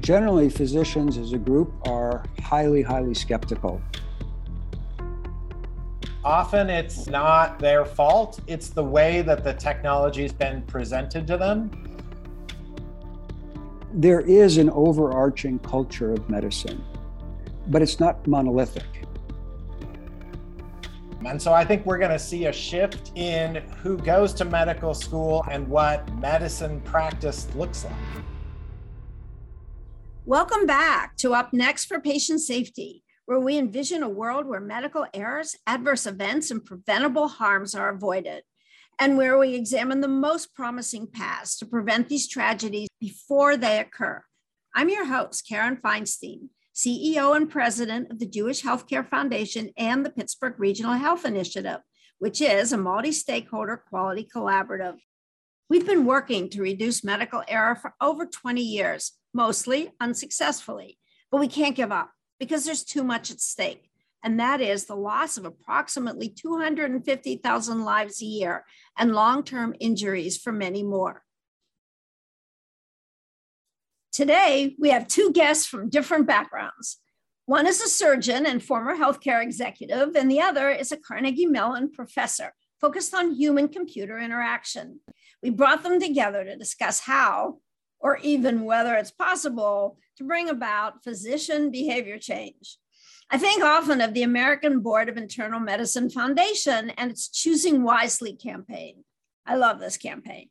generally, physicians as a group are highly, highly skeptical. Often it's not their fault, it's the way that the technology has been presented to them. There is an overarching culture of medicine, but it's not monolithic. And so I think we're going to see a shift in who goes to medical school and what medicine practice looks like. Welcome back to Up Next for Patient Safety, where we envision a world where medical errors, adverse events, and preventable harms are avoided, and where we examine the most promising paths to prevent these tragedies before they occur. I'm your host, Karen Feinstein. CEO and president of the Jewish Healthcare Foundation and the Pittsburgh Regional Health Initiative, which is a multi stakeholder quality collaborative. We've been working to reduce medical error for over 20 years, mostly unsuccessfully, but we can't give up because there's too much at stake. And that is the loss of approximately 250,000 lives a year and long term injuries for many more. Today, we have two guests from different backgrounds. One is a surgeon and former healthcare executive, and the other is a Carnegie Mellon professor focused on human computer interaction. We brought them together to discuss how, or even whether it's possible, to bring about physician behavior change. I think often of the American Board of Internal Medicine Foundation and its Choosing Wisely campaign. I love this campaign.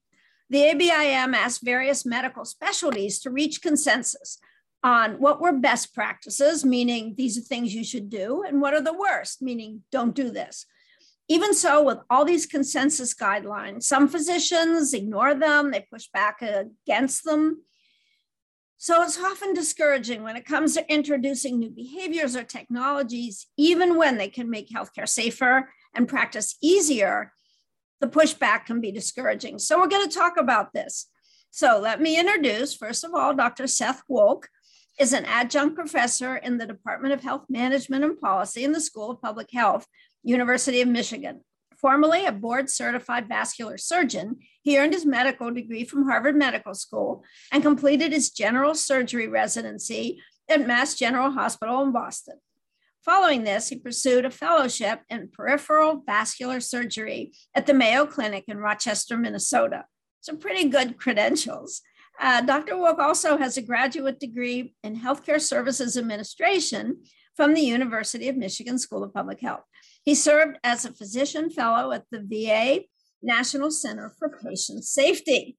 The ABIM asked various medical specialties to reach consensus on what were best practices, meaning these are things you should do, and what are the worst, meaning don't do this. Even so, with all these consensus guidelines, some physicians ignore them, they push back against them. So it's often discouraging when it comes to introducing new behaviors or technologies, even when they can make healthcare safer and practice easier the pushback can be discouraging. So we're going to talk about this. So let me introduce, first of all, Dr. Seth Wolk is an adjunct professor in the Department of Health Management and Policy in the School of Public Health, University of Michigan. Formerly a board certified vascular surgeon, he earned his medical degree from Harvard Medical School and completed his general surgery residency at Mass General Hospital in Boston. Following this, he pursued a fellowship in peripheral vascular surgery at the Mayo Clinic in Rochester, Minnesota. Some pretty good credentials. Uh, Dr. Wolk also has a graduate degree in healthcare services administration from the University of Michigan School of Public Health. He served as a physician fellow at the VA National Center for Patient Safety.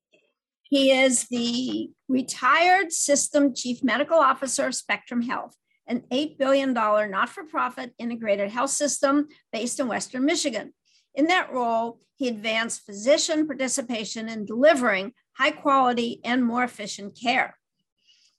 He is the retired system chief medical officer of Spectrum Health an $8 billion not for profit integrated health system based in Western Michigan. In that role, he advanced physician participation in delivering high quality and more efficient care.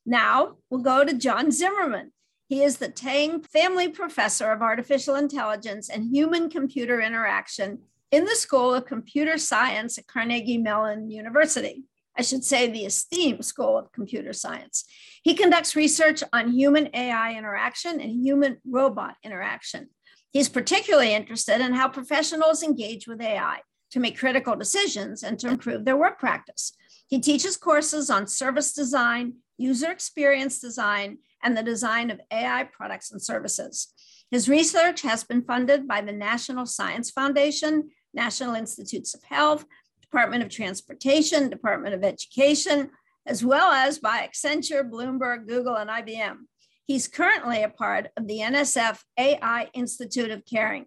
Now we'll go to John Zimmerman. He is the Tang Family Professor of Artificial Intelligence and Human Computer Interaction in the School of Computer Science at Carnegie Mellon University. I should say, the esteemed School of Computer Science. He conducts research on human AI interaction and human robot interaction. He's particularly interested in how professionals engage with AI to make critical decisions and to improve their work practice. He teaches courses on service design, user experience design, and the design of AI products and services. His research has been funded by the National Science Foundation, National Institutes of Health, Department of Transportation, Department of Education, as well as by Accenture, Bloomberg, Google, and IBM. He's currently a part of the NSF AI Institute of Caring.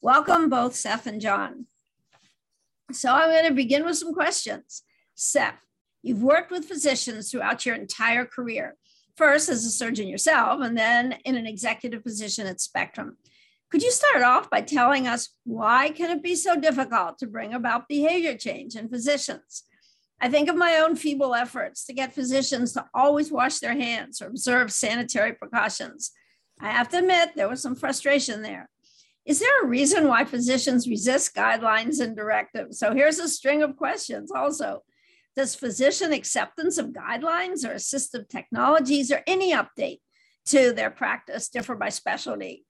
Welcome both Seth and John. So I'm going to begin with some questions. Seth, you've worked with physicians throughout your entire career, first as a surgeon yourself, and then in an executive position at Spectrum. Could you start off by telling us why can it be so difficult to bring about behavior change in physicians? I think of my own feeble efforts to get physicians to always wash their hands or observe sanitary precautions. I have to admit there was some frustration there. Is there a reason why physicians resist guidelines and directives? So here's a string of questions also. Does physician acceptance of guidelines or assistive technologies or any update to their practice differ by specialty?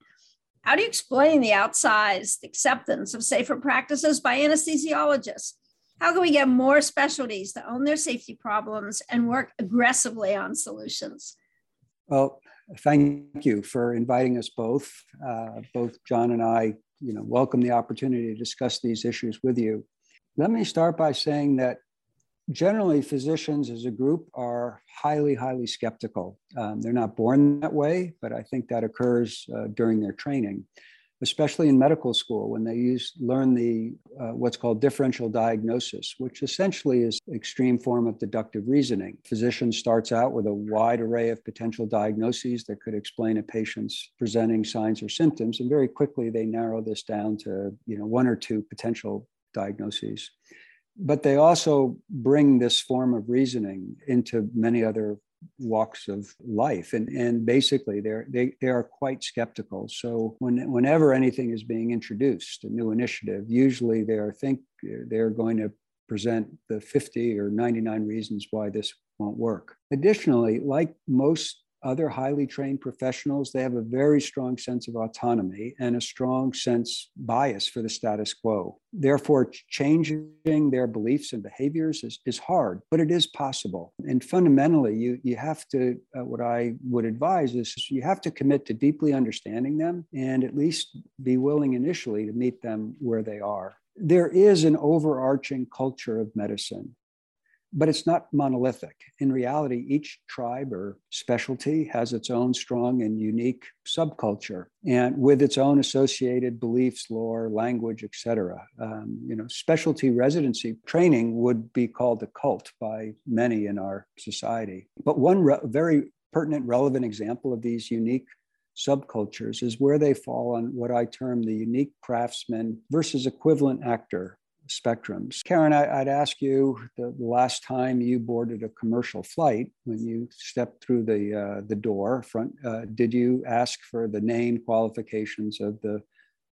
How do you explain the outsized acceptance of safer practices by anesthesiologists? How can we get more specialties to own their safety problems and work aggressively on solutions? Well, thank you for inviting us both. Uh, both John and I, you know, welcome the opportunity to discuss these issues with you. Let me start by saying that generally physicians as a group are highly, highly skeptical. Um, they're not born that way, but I think that occurs uh, during their training, especially in medical school when they use learn the uh, what's called differential diagnosis, which essentially is extreme form of deductive reasoning. Physician starts out with a wide array of potential diagnoses that could explain a patient's presenting signs or symptoms, and very quickly they narrow this down to you know one or two potential diagnoses but they also bring this form of reasoning into many other walks of life. And and basically they're they, they are quite skeptical. So when whenever anything is being introduced a new initiative usually they are think they're going to present the 50 or 99 reasons why this won't work. Additionally like most other highly trained professionals, they have a very strong sense of autonomy and a strong sense bias for the status quo. Therefore, changing their beliefs and behaviors is, is hard, but it is possible. And fundamentally, you, you have to, uh, what I would advise is you have to commit to deeply understanding them and at least be willing initially to meet them where they are. There is an overarching culture of medicine but it's not monolithic. In reality, each tribe or specialty has its own strong and unique subculture, and with its own associated beliefs, lore, language, etc. Um, you know, specialty residency training would be called a cult by many in our society. But one re- very pertinent, relevant example of these unique subcultures is where they fall on what I term the unique craftsman versus equivalent actor spectrums. Karen, I, would ask you the, last time you boarded a commercial flight, when you stepped through the uh, the door front, uh, did you ask for the name qualifications of the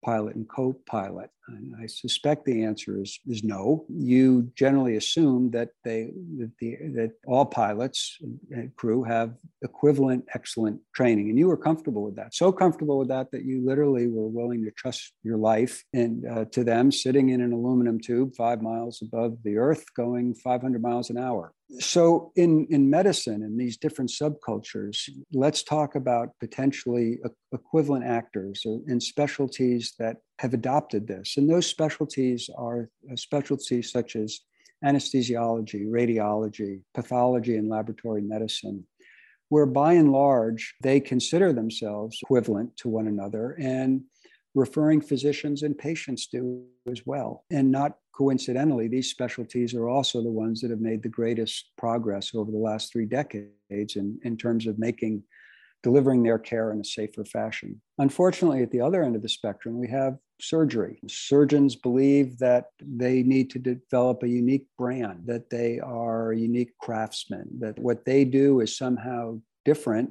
pilot and co-pilot? And I suspect the answer is, is no. You generally assume that they that, the, that all pilots and crew have equivalent excellent training, and you were comfortable with that. So comfortable with that that you literally were willing to trust your life and uh, to them sitting in an aluminum tube five miles above the Earth, going 500 miles an hour so in, in medicine in these different subcultures let's talk about potentially equivalent actors in specialties that have adopted this. And those specialties are uh, specialties such as anesthesiology radiology pathology and laboratory medicine where by and large they consider themselves equivalent to one another. And referring physicians and patients do as well. And not coincidentally, these specialties are also the ones that have made the greatest progress over the last three decades in, in terms of making delivering their care in a safer fashion. Unfortunately, at the other end of the spectrum, we have surgery. Surgeons believe that they need to develop a unique brand, that they are unique craftsmen, that what they do is somehow different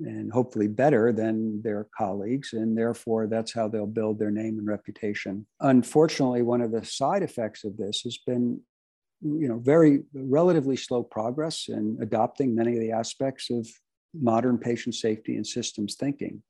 and hopefully better than their colleagues. And therefore, that's how they'll build their name and reputation. Unfortunately, one of the side effects of this has been you know very relatively slow progress in adopting many of the aspects of modern patient safety and systems thinking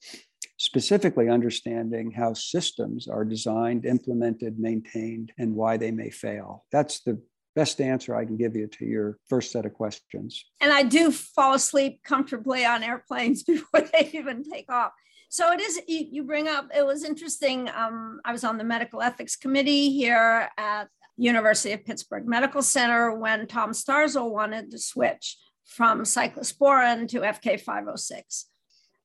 specifically understanding how systems are designed implemented maintained and why they may fail that's the best answer I can give you to your first set of questions. And I do fall asleep comfortably on airplanes before they even take off. So it is, you bring up, it was interesting. Um, I was on the medical ethics committee here at University of Pittsburgh Medical Center when Tom Starzl wanted to switch from cyclosporin to FK506.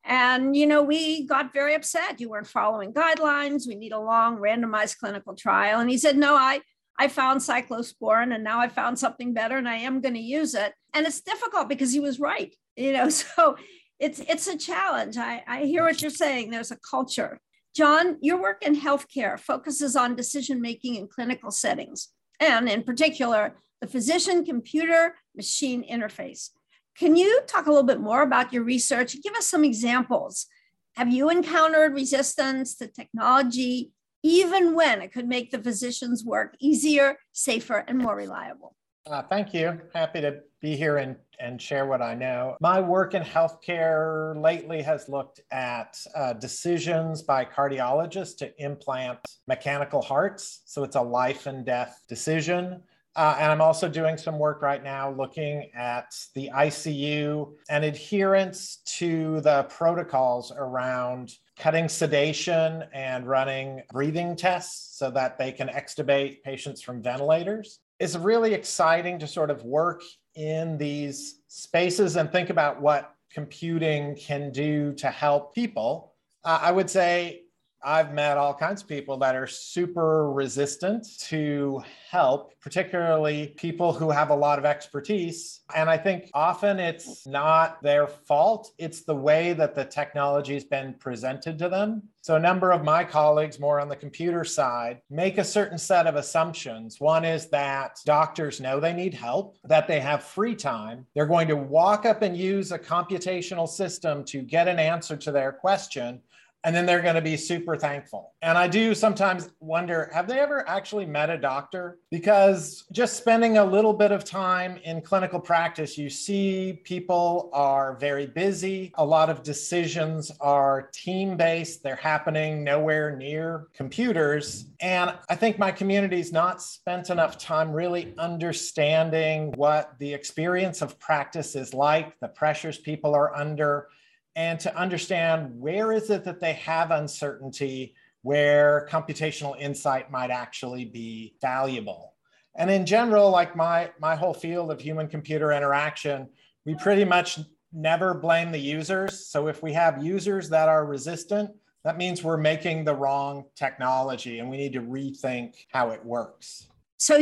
And, you know, we got very upset. You weren't following guidelines. We need a long randomized clinical trial. And he said, no, I, I found cyclosporin and now I found something better and I am going to use it. And it's difficult because he was right, you know, so it's it's a challenge. I, I hear what you're saying. There's a culture. John, your work in healthcare focuses on decision making in clinical settings, and in particular, the physician computer machine interface. Can you talk a little bit more about your research? Give us some examples. Have you encountered resistance to technology even when it could make the physician's work easier, safer, and more reliable. Uh, thank you. Happy to be here and, and share what I know. My work in healthcare lately has looked at uh, decisions by cardiologists to implant mechanical hearts. So it's a life and death decision. Uh, and I'm also doing some work right now looking at the ICU and adherence to the protocols around cutting sedation and running breathing tests so that they can extubate patients from ventilators. It's really exciting to sort of work in these spaces and think about what computing can do to help people. Uh, I would say I've met all kinds of people that are super resistant to help, particularly people who have a lot of expertise. And I think often it's not their fault, it's the way that the technology has been presented to them. So, a number of my colleagues, more on the computer side, make a certain set of assumptions. One is that doctors know they need help, that they have free time. They're going to walk up and use a computational system to get an answer to their question and then they're going to be super thankful. And I do sometimes wonder have they ever actually met a doctor? Because just spending a little bit of time in clinical practice, you see people are very busy. A lot of decisions are team based, they're happening nowhere near computers. And I think my community's not spent enough time really understanding what the experience of practice is like, the pressures people are under and to understand where is it that they have uncertainty where computational insight might actually be valuable. And in general, like my, my whole field of human computer interaction, we pretty much never blame the users. So if we have users that are resistant, that means we're making the wrong technology and we need to rethink how it works. So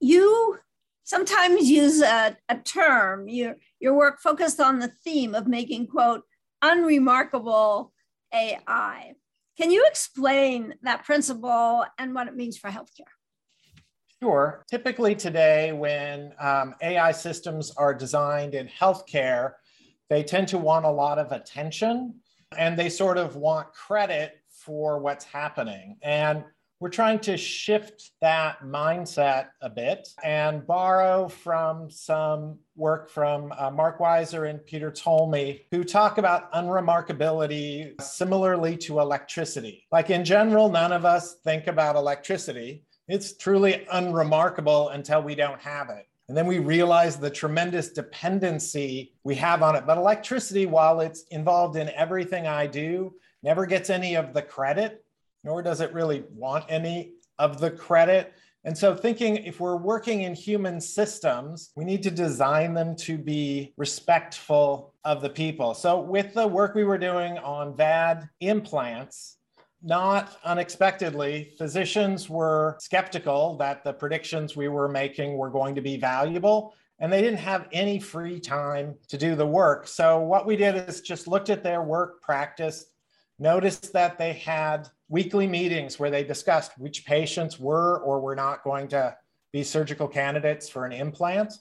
you sometimes use a, a term, your, your work focused on the theme of making, quote, unremarkable AI. Can you explain that principle and what it means for healthcare? Sure. Typically, today, when um, AI systems are designed in healthcare, they tend to want a lot of attention and they sort of want credit for what's happening. And we're trying to shift that mindset a bit and borrow from some work from uh, Mark Weiser and Peter Tolmie, who talk about unremarkability similarly to electricity. Like in general, none of us think about electricity. It's truly unremarkable until we don't have it. And then we realize the tremendous dependency we have on it. But electricity, while it's involved in everything I do, never gets any of the credit nor does it really want any of the credit. And so, thinking if we're working in human systems, we need to design them to be respectful of the people. So, with the work we were doing on VAD implants, not unexpectedly, physicians were skeptical that the predictions we were making were going to be valuable. And they didn't have any free time to do the work. So, what we did is just looked at their work practice, noticed that they had weekly meetings where they discussed which patients were or were not going to be surgical candidates for an implant.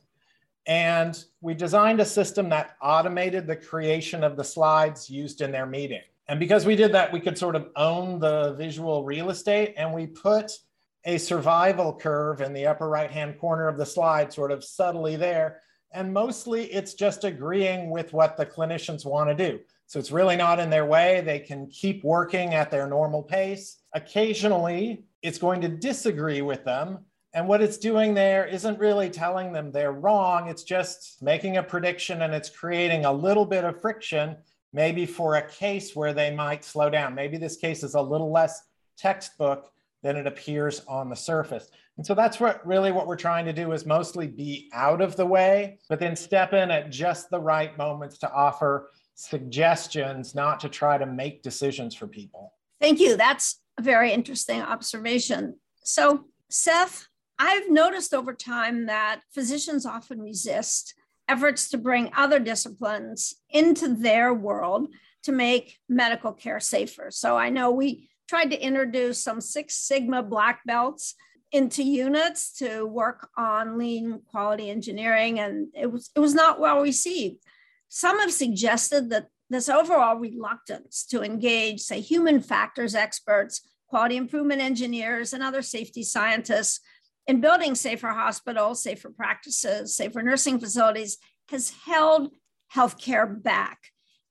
And we designed a system that automated the creation of the slides used in their meeting. And because we did that, we could sort of own the visual real estate and we put a survival curve in the upper right hand corner of the slide, sort of subtly there. And mostly it's just agreeing with what the clinicians want to do. So it's really not in their way. They can keep working at their normal pace. Occasionally, it's going to disagree with them. And what it's doing there isn't really telling them they're wrong. It's just making a prediction and it's creating a little bit of friction, maybe for a case where they might slow down. Maybe this case is a little less textbook than it appears on the surface. And so that's what really what we're trying to do is mostly be out of the way, but then step in at just the right moments to offer suggestions, not to try to make decisions for people. Thank you. That's a very interesting observation. So, Seth, I've noticed over time that physicians often resist efforts to bring other disciplines into their world to make medical care safer. So, I know we tried to introduce some Six Sigma black belts into units to work on lean quality engineering and it was it was not well received some have suggested that this overall reluctance to engage, say, human factors experts, quality improvement engineers, and other safety scientists in building safer hospitals, safer practices, safer nursing facilities has held healthcare back.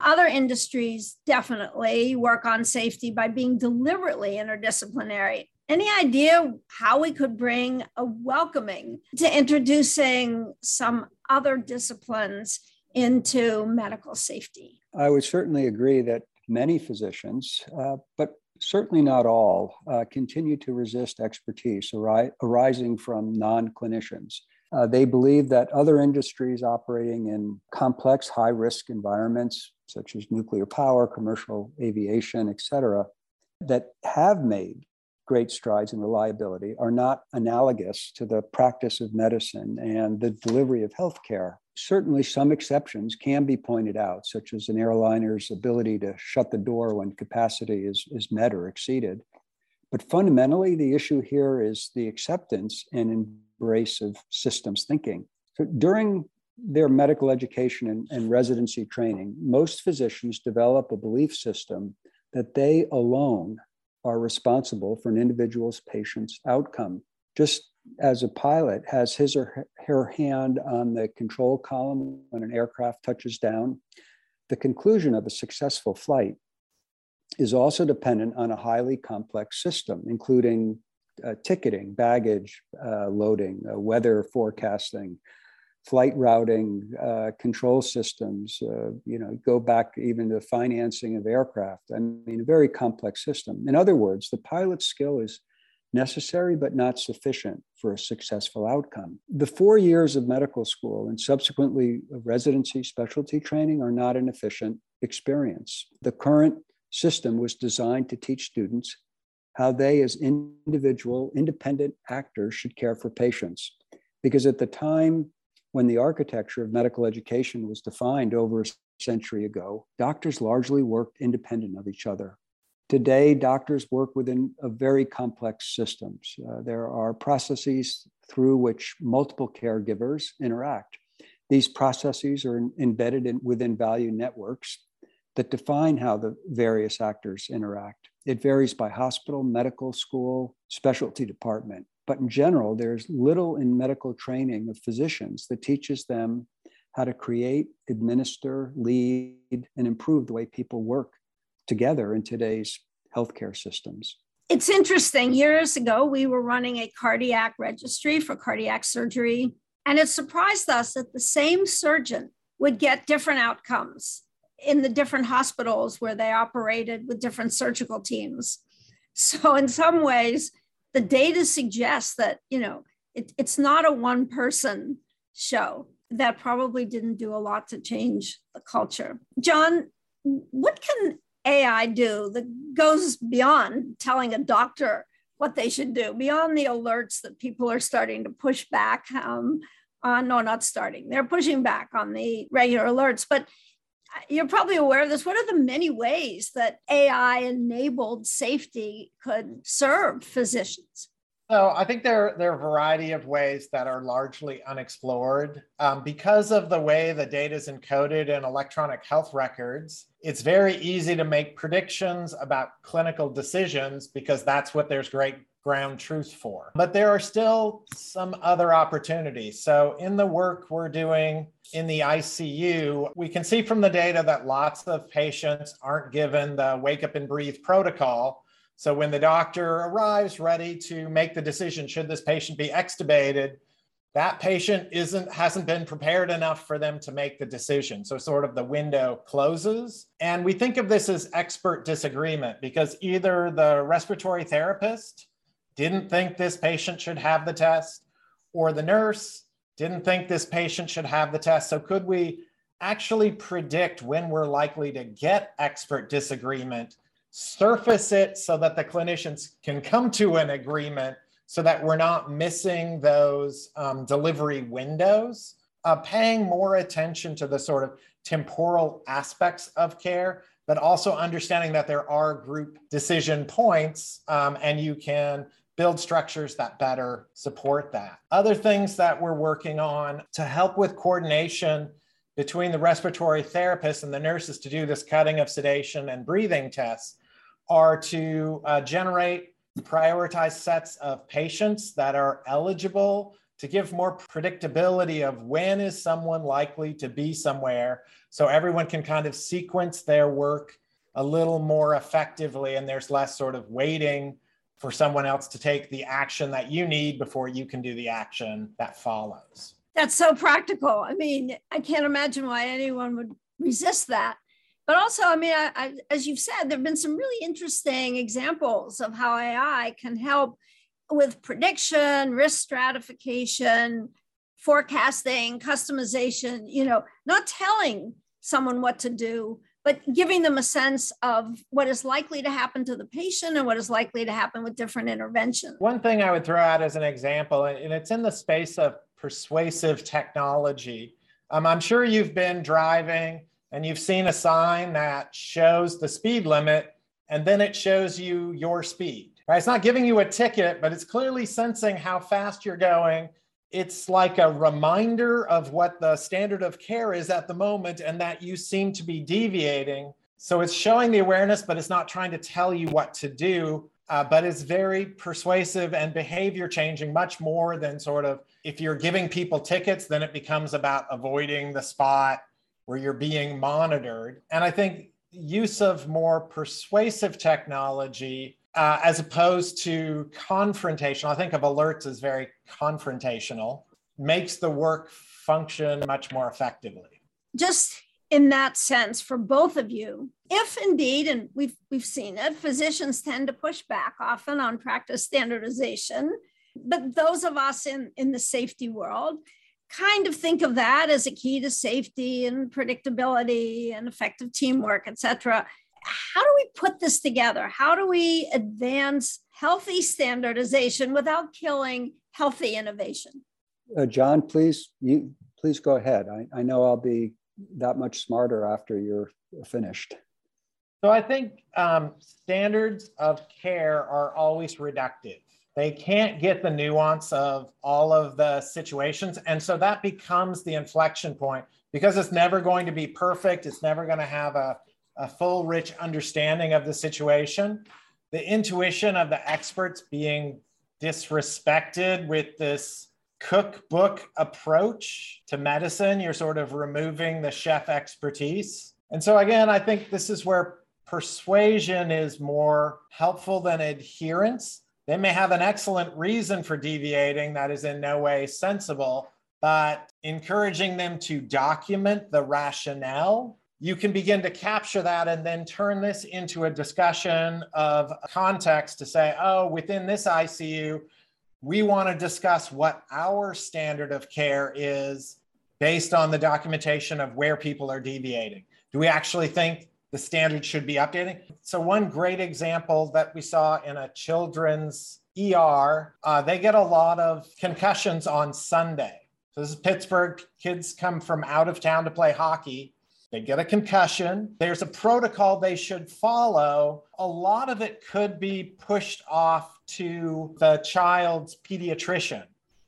Other industries definitely work on safety by being deliberately interdisciplinary. Any idea how we could bring a welcoming to introducing some other disciplines into medical safety? I would certainly agree that many physicians, uh, but certainly not all, uh, continue to resist expertise ari- arising from non clinicians. Uh, they believe that other industries operating in complex, high risk environments, such as nuclear power, commercial aviation, et cetera, that have made great strides in reliability are not analogous to the practice of medicine and the delivery of healthcare. Certainly, some exceptions can be pointed out, such as an airliner's ability to shut the door when capacity is, is met or exceeded. But fundamentally, the issue here is the acceptance and embrace of systems thinking. So during their medical education and, and residency training, most physicians develop a belief system that they alone are responsible for an individual's patient's outcome. Just as a pilot has his or her hand on the control column when an aircraft touches down, the conclusion of a successful flight is also dependent on a highly complex system, including uh, ticketing, baggage uh, loading, uh, weather forecasting, flight routing, uh, control systems, uh, you know, go back even to financing of aircraft. I mean, a very complex system. In other words, the pilot's skill is necessary but not sufficient for a successful outcome. The four years of medical school and subsequently residency specialty training are not an efficient experience. The current system was designed to teach students how they, as individual, independent actors, should care for patients. Because at the time when the architecture of medical education was defined over a century ago, doctors largely worked independent of each other. Today, doctors work within a very complex systems. Uh, there are processes through which multiple caregivers interact. These processes are embedded in, within value networks that define how the various actors interact. It varies by hospital, medical school, specialty department. But in general, there's little in medical training of physicians that teaches them how to create, administer, lead, and improve the way people work together in today's healthcare systems. It's interesting. Years ago, we were running a cardiac registry for cardiac surgery, and it surprised us that the same surgeon would get different outcomes in the different hospitals where they operated with different surgical teams. So, in some ways, the data suggests that, you know, it, it's not a one person show. That probably didn't do a lot to change the culture. John, what can AI do that goes beyond telling a doctor what they should do, beyond the alerts that people are starting to push back um, on? No, not starting. They're pushing back on the regular alerts. But you're probably aware of this. What are the many ways that AI enabled safety could serve physicians? So I think there, there are a variety of ways that are largely unexplored. Um, because of the way the data is encoded in electronic health records, it's very easy to make predictions about clinical decisions because that's what there's great ground truth for. But there are still some other opportunities. So, in the work we're doing in the ICU, we can see from the data that lots of patients aren't given the wake up and breathe protocol. So, when the doctor arrives ready to make the decision, should this patient be extubated? that patient isn't hasn't been prepared enough for them to make the decision so sort of the window closes and we think of this as expert disagreement because either the respiratory therapist didn't think this patient should have the test, or the nurse didn't think this patient should have the test. So, could we actually predict when we're likely to get expert disagreement, surface it so that the clinicians can come to an agreement so that we're not missing those um, delivery windows? Uh, paying more attention to the sort of temporal aspects of care, but also understanding that there are group decision points um, and you can build structures that better support that. Other things that we're working on to help with coordination between the respiratory therapists and the nurses to do this cutting of sedation and breathing tests are to uh, generate prioritized sets of patients that are eligible to give more predictability of when is someone likely to be somewhere so everyone can kind of sequence their work a little more effectively and there's less sort of waiting for someone else to take the action that you need before you can do the action that follows. That's so practical. I mean, I can't imagine why anyone would resist that. But also, I mean, I, I, as you've said, there have been some really interesting examples of how AI can help with prediction, risk stratification, forecasting, customization, you know, not telling someone what to do, but giving them a sense of what is likely to happen to the patient and what is likely to happen with different interventions. One thing I would throw out as an example, and it's in the space of persuasive technology. Um, I'm sure you've been driving and you've seen a sign that shows the speed limit and then it shows you your speed. Right? It's not giving you a ticket, but it's clearly sensing how fast you're going it's like a reminder of what the standard of care is at the moment and that you seem to be deviating. So it's showing the awareness, but it's not trying to tell you what to do. Uh, but it's very persuasive and behavior changing, much more than sort of if you're giving people tickets, then it becomes about avoiding the spot where you're being monitored. And I think use of more persuasive technology uh, as opposed to confrontational. I think of alerts as very confrontational, makes the work function much more effectively. Just in that sense, for both of you, if indeed, and we've we've seen it, physicians tend to push back often on practice standardization, but those of us in, in the safety world kind of think of that as a key to safety and predictability and effective teamwork, et cetera how do we put this together? How do we advance healthy standardization without killing healthy innovation? Uh, John, please, you please go ahead. I, I know I'll be that much smarter after you're finished. So I think um, standards of care are always reductive. They can't get the nuance of all of the situations. And so that becomes the inflection point because it's never going to be perfect. It's never going to have a a full, rich understanding of the situation. The intuition of the experts being disrespected with this cookbook approach to medicine. You're sort of removing the chef expertise. And so, again, I think this is where persuasion is more helpful than adherence. They may have an excellent reason for deviating that is in no way sensible, but encouraging them to document the rationale you can begin to capture that and then turn this into a discussion of context to say, oh, within this ICU, we want to discuss what our standard of care is based on the documentation of where people are deviating. Do we actually think the standard should be updating? So, one great example that we saw in a children's ER, uh, they get a lot of concussions on Sunday. So, this is Pittsburgh. Kids come from out of town to play hockey they get a concussion. There's a protocol they should follow. A lot of it could be pushed off to the child's pediatrician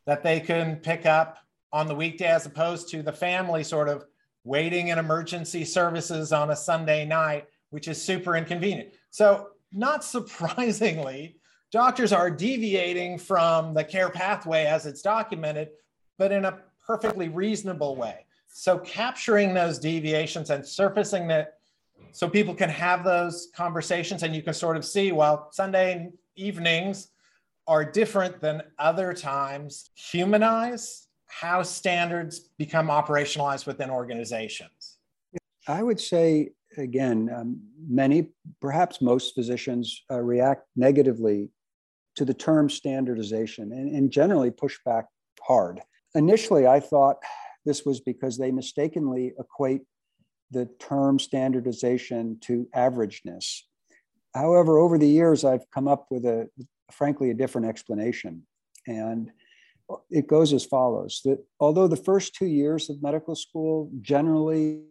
that they can pick up on the weekday as opposed to the family sort of waiting in emergency services on a Sunday night, which is super inconvenient. So, not surprisingly, doctors are deviating from the care pathway as it's documented, but in a perfectly reasonable way. So capturing those deviations and surfacing that so people can have those conversations and you can sort of see, well, Sunday evenings are different than other times, humanize how standards become operationalized within organizations. I would say, again, um, many, perhaps most physicians uh, react negatively to the term standardization and, and generally push back hard. Initially, I thought, this was because they mistakenly equate the term standardization to averageness. However, over the years, I've come up with a, frankly, a different explanation. And it goes as follows that although the first two years of medical school generally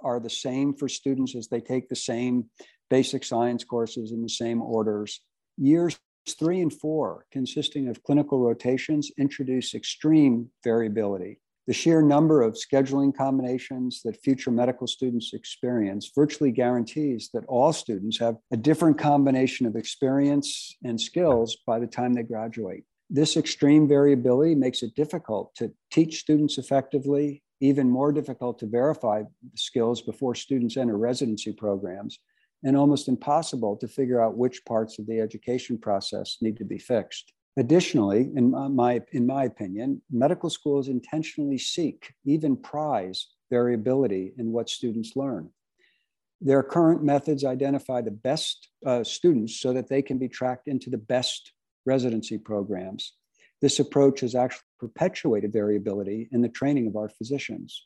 are the same for students as they take the same basic science courses in the same orders, years three and four, consisting of clinical rotations, introduce extreme variability. The sheer number of scheduling combinations that future medical students experience virtually guarantees that all students have a different combination of experience and skills by the time they graduate. This extreme variability makes it difficult to teach students effectively, even more difficult to verify skills before students enter residency programs, and almost impossible to figure out which parts of the education process need to be fixed. Additionally, in my, in my opinion, medical schools intentionally seek, even prize, variability in what students learn. Their current methods identify the best uh, students so that they can be tracked into the best residency programs. This approach has actually perpetuated variability in the training of our physicians.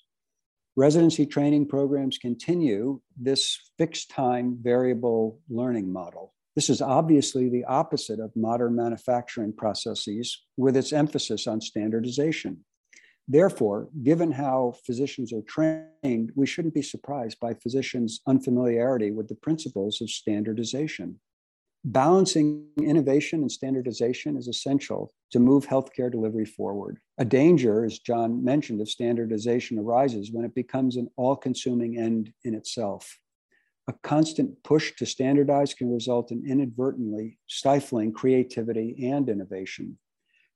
Residency training programs continue this fixed time variable learning model. This is obviously the opposite of modern manufacturing processes with its emphasis on standardization. Therefore, given how physicians are trained, we shouldn't be surprised by physicians' unfamiliarity with the principles of standardization. Balancing innovation and standardization is essential to move healthcare delivery forward. A danger, as John mentioned, of standardization arises when it becomes an all consuming end in itself. A constant push to standardize can result in inadvertently stifling creativity and innovation.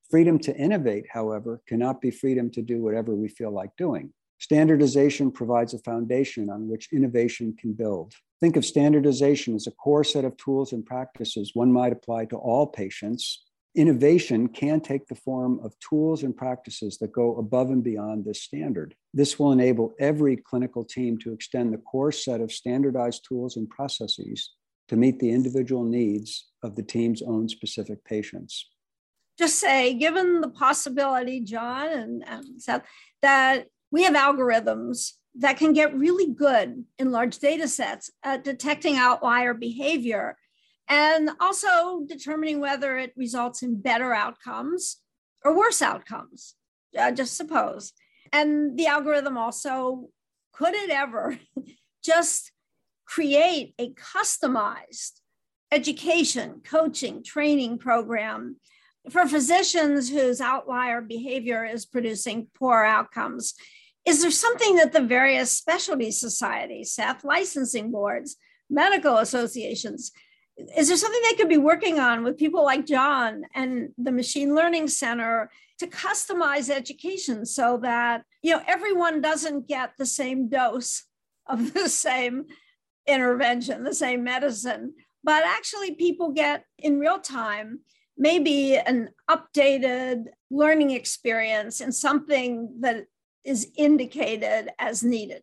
Freedom to innovate, however, cannot be freedom to do whatever we feel like doing. Standardization provides a foundation on which innovation can build. Think of standardization as a core set of tools and practices one might apply to all patients. Innovation can take the form of tools and practices that go above and beyond this standard. This will enable every clinical team to extend the core set of standardized tools and processes to meet the individual needs of the team's own specific patients just say, given the possibility, John and, and Seth, that we have algorithms that can get really good in large data sets at detecting outlier behavior and also determining whether it results in better outcomes or worse outcomes, uh, just suppose. And the algorithm also, could it ever just create a customized education, coaching, training program for physicians whose outlier behavior is producing poor outcomes, is there something that the various specialty societies, Seth, licensing boards, medical associations, is there something they could be working on with people like John and the Machine Learning Center to customize education so that you know everyone doesn't get the same dose of the same intervention, the same medicine, but actually people get in real time maybe an updated learning experience and something that is indicated as needed.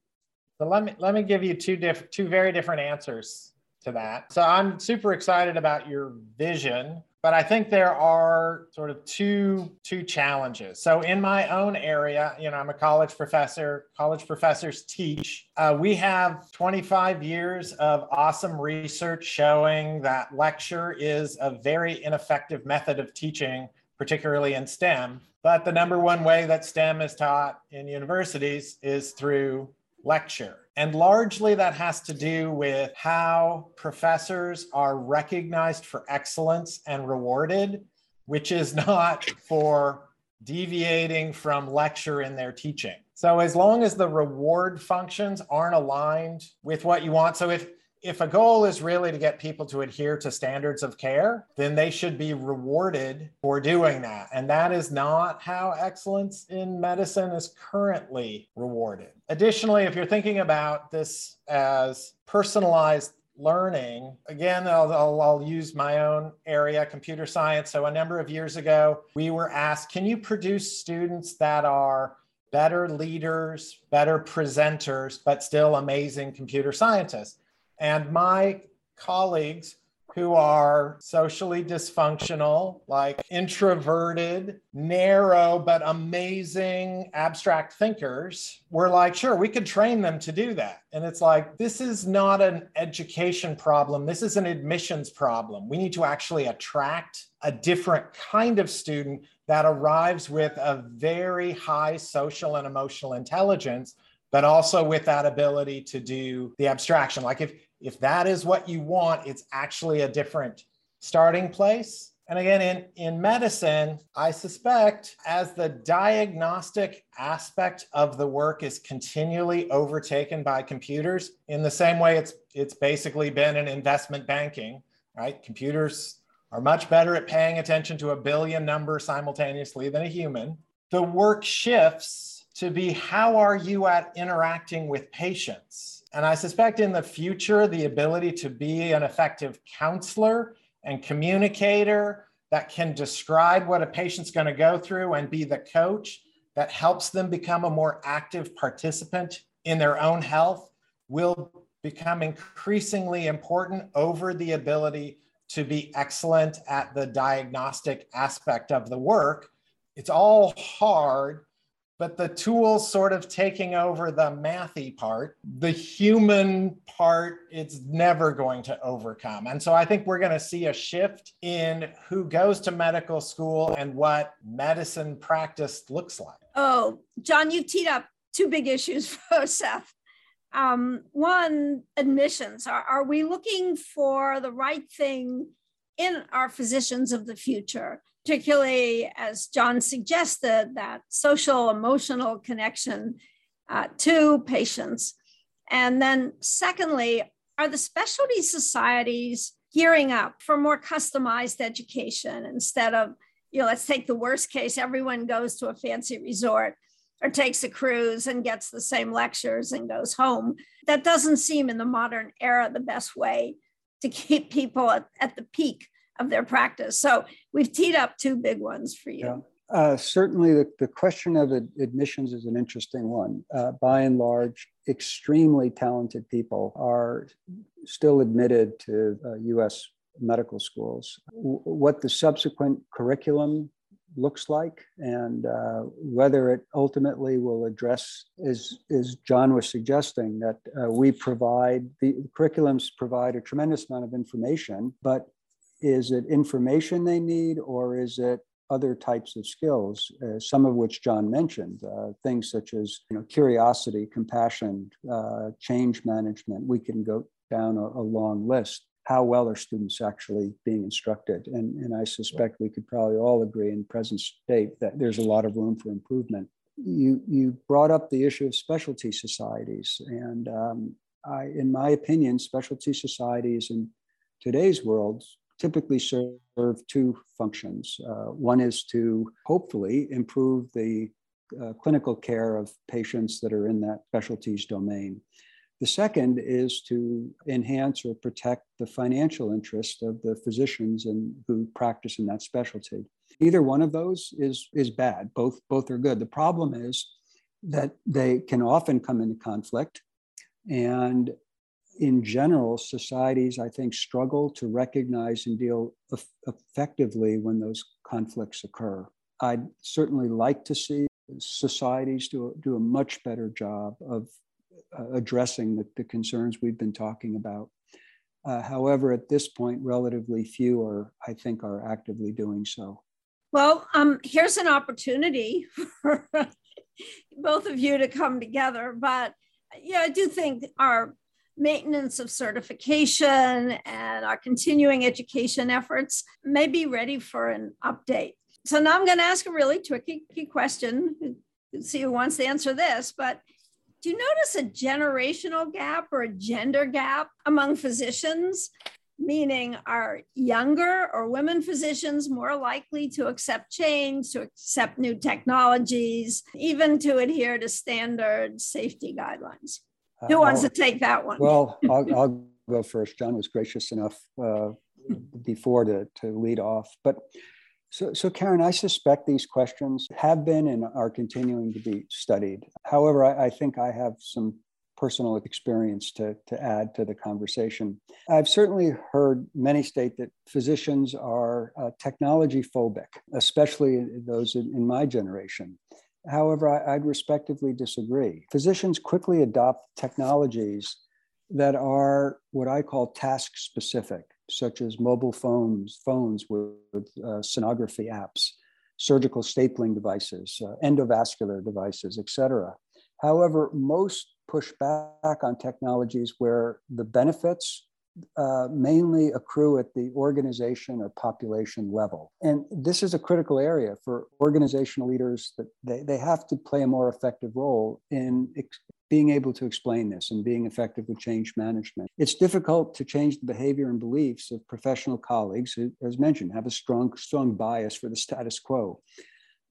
So let me let me give you two diff- two very different answers to that. So I'm super excited about your vision but I think there are sort of two two challenges. So in my own area, you know, I'm a college professor. College professors teach. Uh, we have 25 years of awesome research showing that lecture is a very ineffective method of teaching, particularly in STEM. But the number one way that STEM is taught in universities is through lecture. And largely that has to do with how professors are recognized for excellence and rewarded, which is not for deviating from lecture in their teaching. So as long as the reward functions aren't aligned with what you want, so if if a goal is really to get people to adhere to standards of care, then they should be rewarded for doing that. And that is not how excellence in medicine is currently rewarded. Additionally, if you're thinking about this as personalized learning, again, I'll, I'll, I'll, use my own area, computer science. So, a number of years ago, we were asked can you produce students that are better leaders, better presenters, but still amazing computer scientists? And my colleagues who are socially dysfunctional, like introverted, narrow, but amazing abstract thinkers, were like, sure, we could train them to do that. And it's like, this is not an education problem. This is an admissions problem. We need to actually attract a different kind of student that arrives with a very high social and emotional intelligence but also with that ability to do the abstraction. Like if if that is what you want, it's actually a different starting place. And again, in, in medicine, I suspect as the diagnostic aspect of the work is continually overtaken by computers, in the same way it's it's basically been in investment banking, right? Computers are much better at paying attention to a billion numbers simultaneously than a human. The work shifts to be how are you at interacting with patients? And I suspect in the future, the ability to be an effective counselor and communicator that can describe what a patient's going to go through and be the coach that helps them become a more active participant in their own health will become increasingly important over the ability to be excellent at the diagnostic aspect of the work. It's all hard, but the tools sort of taking over the mathy part, the human part, it's never going to overcome. And so I think we're going to see a shift in who goes to medical school and what medicine practice looks like. Oh, John, you've teed up two big issues for Seth. Um, one, admissions. Are, are we looking for the right thing in our physicians of the future? Particularly as John suggested, that social emotional connection uh, to patients. And then, secondly, are the specialty societies gearing up for more customized education instead of, you know, let's take the worst case everyone goes to a fancy resort or takes a cruise and gets the same lectures and goes home. That doesn't seem in the modern era the best way to keep people at, at the peak of their practice. So we've teed up two big ones for you. Yeah. Uh, certainly, the, the question of ad- admissions is an interesting one. Uh, by and large, extremely talented people are still admitted to uh, US medical schools. W- what the subsequent curriculum looks like and uh, whether it ultimately will address, as, as John was suggesting, that uh, we provide the curriculums provide a tremendous amount of information, but is it information they need or is it other types of skills, uh, some of which John mentioned, uh, things such as you know, curiosity, compassion, uh, change management. We can go down a, a, long list. How well are students actually being instructed? And, and I suspect we could probably all agree in present state that there's a lot of room for improvement. You, you brought up the issue of specialty societies. And um, I, in my opinion, specialty societies in today's world typically serve two functions. Uh, one is to hopefully improve the uh, clinical care of patients that are in that specialties domain. The second is to enhance or protect the financial interest of the physicians and who practice in that specialty. Either one of those is, is bad. Both, both are good. The problem is that they can often come into conflict and in general, societies, I think, struggle to recognize and deal effectively when those conflicts occur. I'd certainly like to see societies do, do a much better job of uh, addressing the, the, concerns we've been talking about. Uh, however, at this point, relatively few are, I think, are actively doing so. Well, um, here's an opportunity for both of you to come together. But yeah, I do think our maintenance of certification and our continuing education efforts may be ready for an update. So now I'm going to ask a really tricky question. See who wants to answer this, but do you notice a generational gap or a gender gap among physicians? Meaning, are younger or women physicians more likely to accept change, to accept new technologies, even to adhere to standard safety guidelines? Who wants I'll, to take that one? Well, I'll, I'll, go first. John was gracious enough uh, before to, to lead off. But so, so, Karen, I suspect these questions have been and are continuing to be studied. However, I, I think I have some personal experience to, to add to the conversation. I've certainly heard many state that physicians are uh, technology phobic, especially those in, in my generation. However, I, would respectively disagree. Physicians quickly adopt technologies that are what I call task specific, such as mobile phones, phones with, uh, sonography apps, surgical stapling devices, uh, endovascular devices, etc. However, most push back on technologies where the benefits uh, mainly accrue at the organization or population level. And this is a critical area for organizational leaders that they, they have to play a more effective role in ex- being able to explain this and being effective with change management. It's difficult to change the behavior and beliefs of professional colleagues who, as mentioned, have a strong, strong bias for the status quo.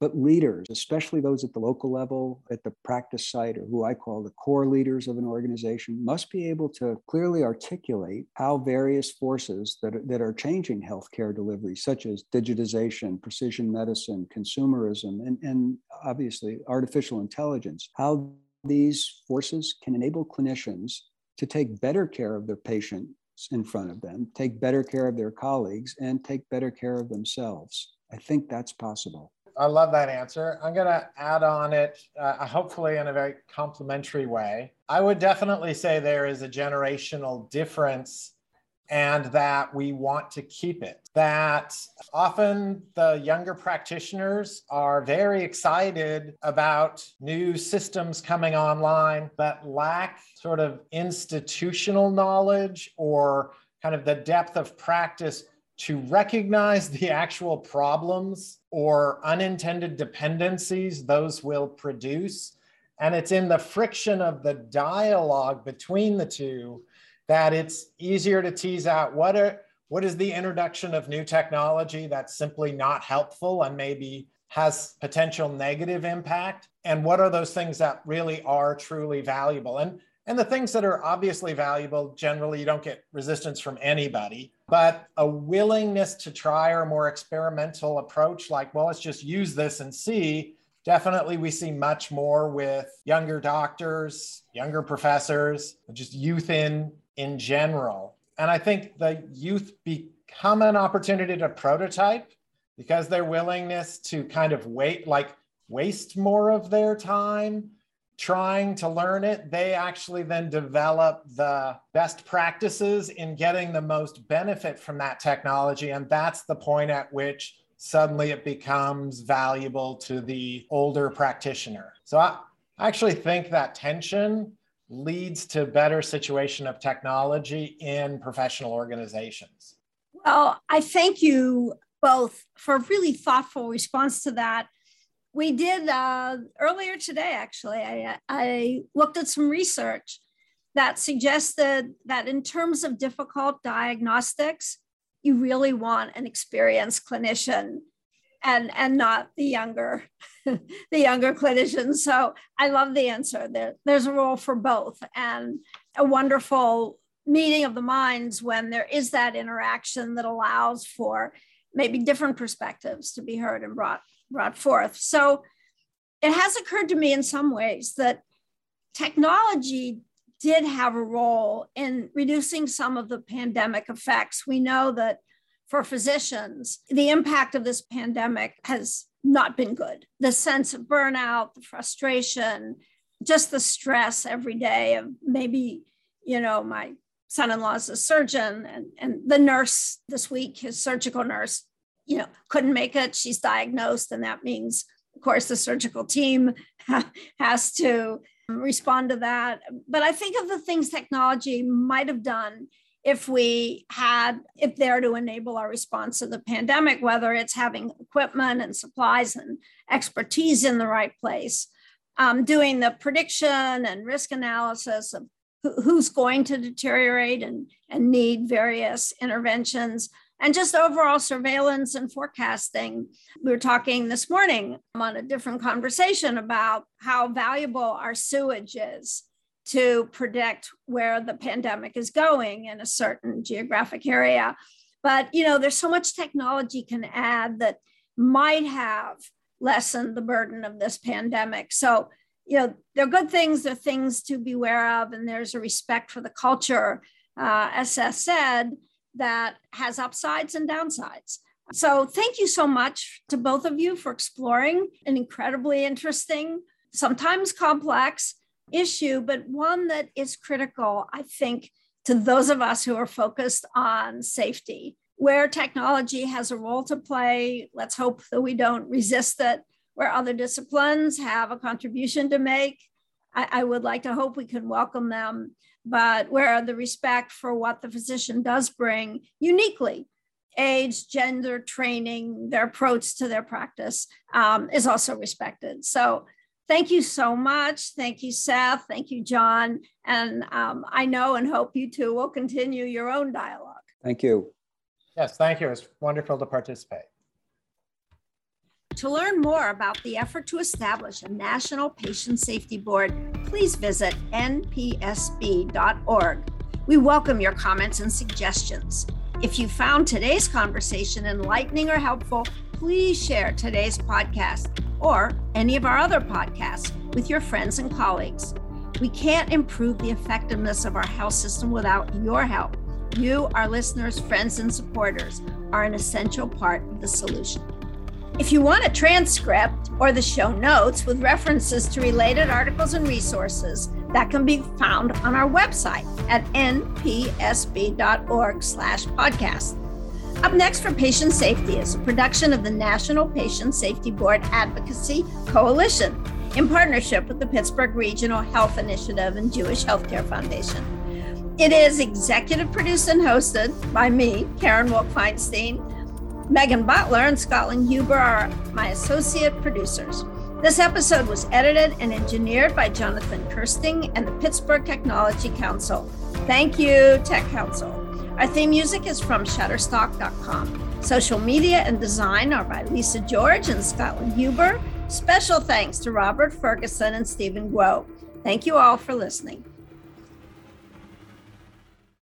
But leaders, especially those at the local level, at the practice site, or who I call the core leaders of an organization, must be able to clearly articulate how various forces that are, that are changing healthcare delivery, such as digitization, precision medicine, consumerism, and, and obviously artificial intelligence, how these forces can enable clinicians to take better care of their patients in front of them, take better care of their colleagues, and take better care of themselves. I think that's possible. I love that answer. I'm going to add on it, uh, hopefully in a very complimentary way. I would definitely say there is a generational difference and that we want to keep it. That often the younger practitioners are very excited about new systems coming online, but lack sort of institutional knowledge or kind of the depth of practice to recognize the actual problems or unintended dependencies those will produce. And it's in the friction of the dialogue between the two that it's easier to tease out what are what is the introduction of new technology that's simply not helpful and maybe has potential negative impact and what are those things that really are truly valuable and and the things that are obviously valuable, generally, you don't get resistance from anybody, but a willingness to try or a more experimental approach, like, well, let's just use this and see. Definitely, we see much more with younger doctors, younger professors, just youth in in general. And I think the youth become an opportunity to prototype because their willingness to kind of wait, like waste more of their time trying to learn it, they actually then develop the best practices in getting the most benefit from that technology. And that's the point at which suddenly it becomes valuable to the older practitioner. So I actually think that tension leads to better situation of technology in professional organizations. Well, I thank you both for a really thoughtful response to that we did uh, earlier today, actually. I, I looked at some research that suggested that in terms of difficult diagnostics, you really want an experienced clinician and and not the younger the younger clinicians so i love the answer there, there's a role for both and a wonderful meeting of the minds when there is that interaction that allows for maybe different perspectives to be heard and brought brought forth. So it has occurred to me in some ways that technology did have a role in reducing some of the pandemic effects. We know that for physicians, the impact of this pandemic has not been good. The sense of burnout, the frustration, just the stress every day of maybe, you know, my son-in-law is a surgeon and, and the nurse this week, his surgical nurse, you know, couldn't make it. She's diagnosed, and that means, of course, the surgical team has to respond to that. But I think of the things technology might have done if we had, if there to enable our response to the pandemic, whether it's having equipment and supplies and expertise in the right place, um, doing the prediction and risk analysis of who's going to deteriorate and, and need various interventions and just overall surveillance and forecasting. We were talking this morning on a different conversation about how valuable our sewage is to predict where the pandemic is going in a certain geographic area. But you know, there's so much technology can add that might have lessened the burden of this pandemic. So, you know, they're good things, they're things to beware of, and there's a respect for the culture, uh, as said that has upsides and downsides. So, thank you so much to both of you for exploring an incredibly interesting, sometimes complex issue, but one that is critical, I think, to those of us who are focused on safety. Where technology has a role to play, let's hope that we don't resist it. Where other disciplines have a contribution to make, I, I would like to hope we can welcome them but where the respect for what the physician does bring uniquely age, gender, training, their approach to their practice um, is also respected. So thank you so much. Thank you, Seth. Thank you, John. And um, I know and hope you two will continue your own dialogue. Thank you. Yes, thank you. It's wonderful to participate. To learn more about the effort to establish a National Patient Safety Board, please visit npsb.org. We welcome your comments and suggestions. If you found today's conversation enlightening or helpful, please share today's podcast or any of our other podcasts with your friends and colleagues. We can't improve the effectiveness of our health system without your help. You, our listeners, friends, and supporters, are an essential part of the solution. If you want a transcript or the show notes with references to related articles and resources, that can be found on our website at npsb.org slash podcast. Up next for Patient Safety is a production of the National Patient Safety Board Advocacy Coalition in partnership with the Pittsburgh Regional Health Initiative and Jewish Healthcare Foundation. It is executive produced and hosted by me, Karen Wolk Feinstein, Megan Butler and Scotland Huber are my associate producers. This episode was edited and engineered by Jonathan Kersting and the Pittsburgh Technology Council. Thank you, Tech Council. Our theme music is from Shutterstock.com. Social media and design are by Lisa George and Scotland Huber. Special thanks to Robert Ferguson and Stephen Guo. Thank you all for listening.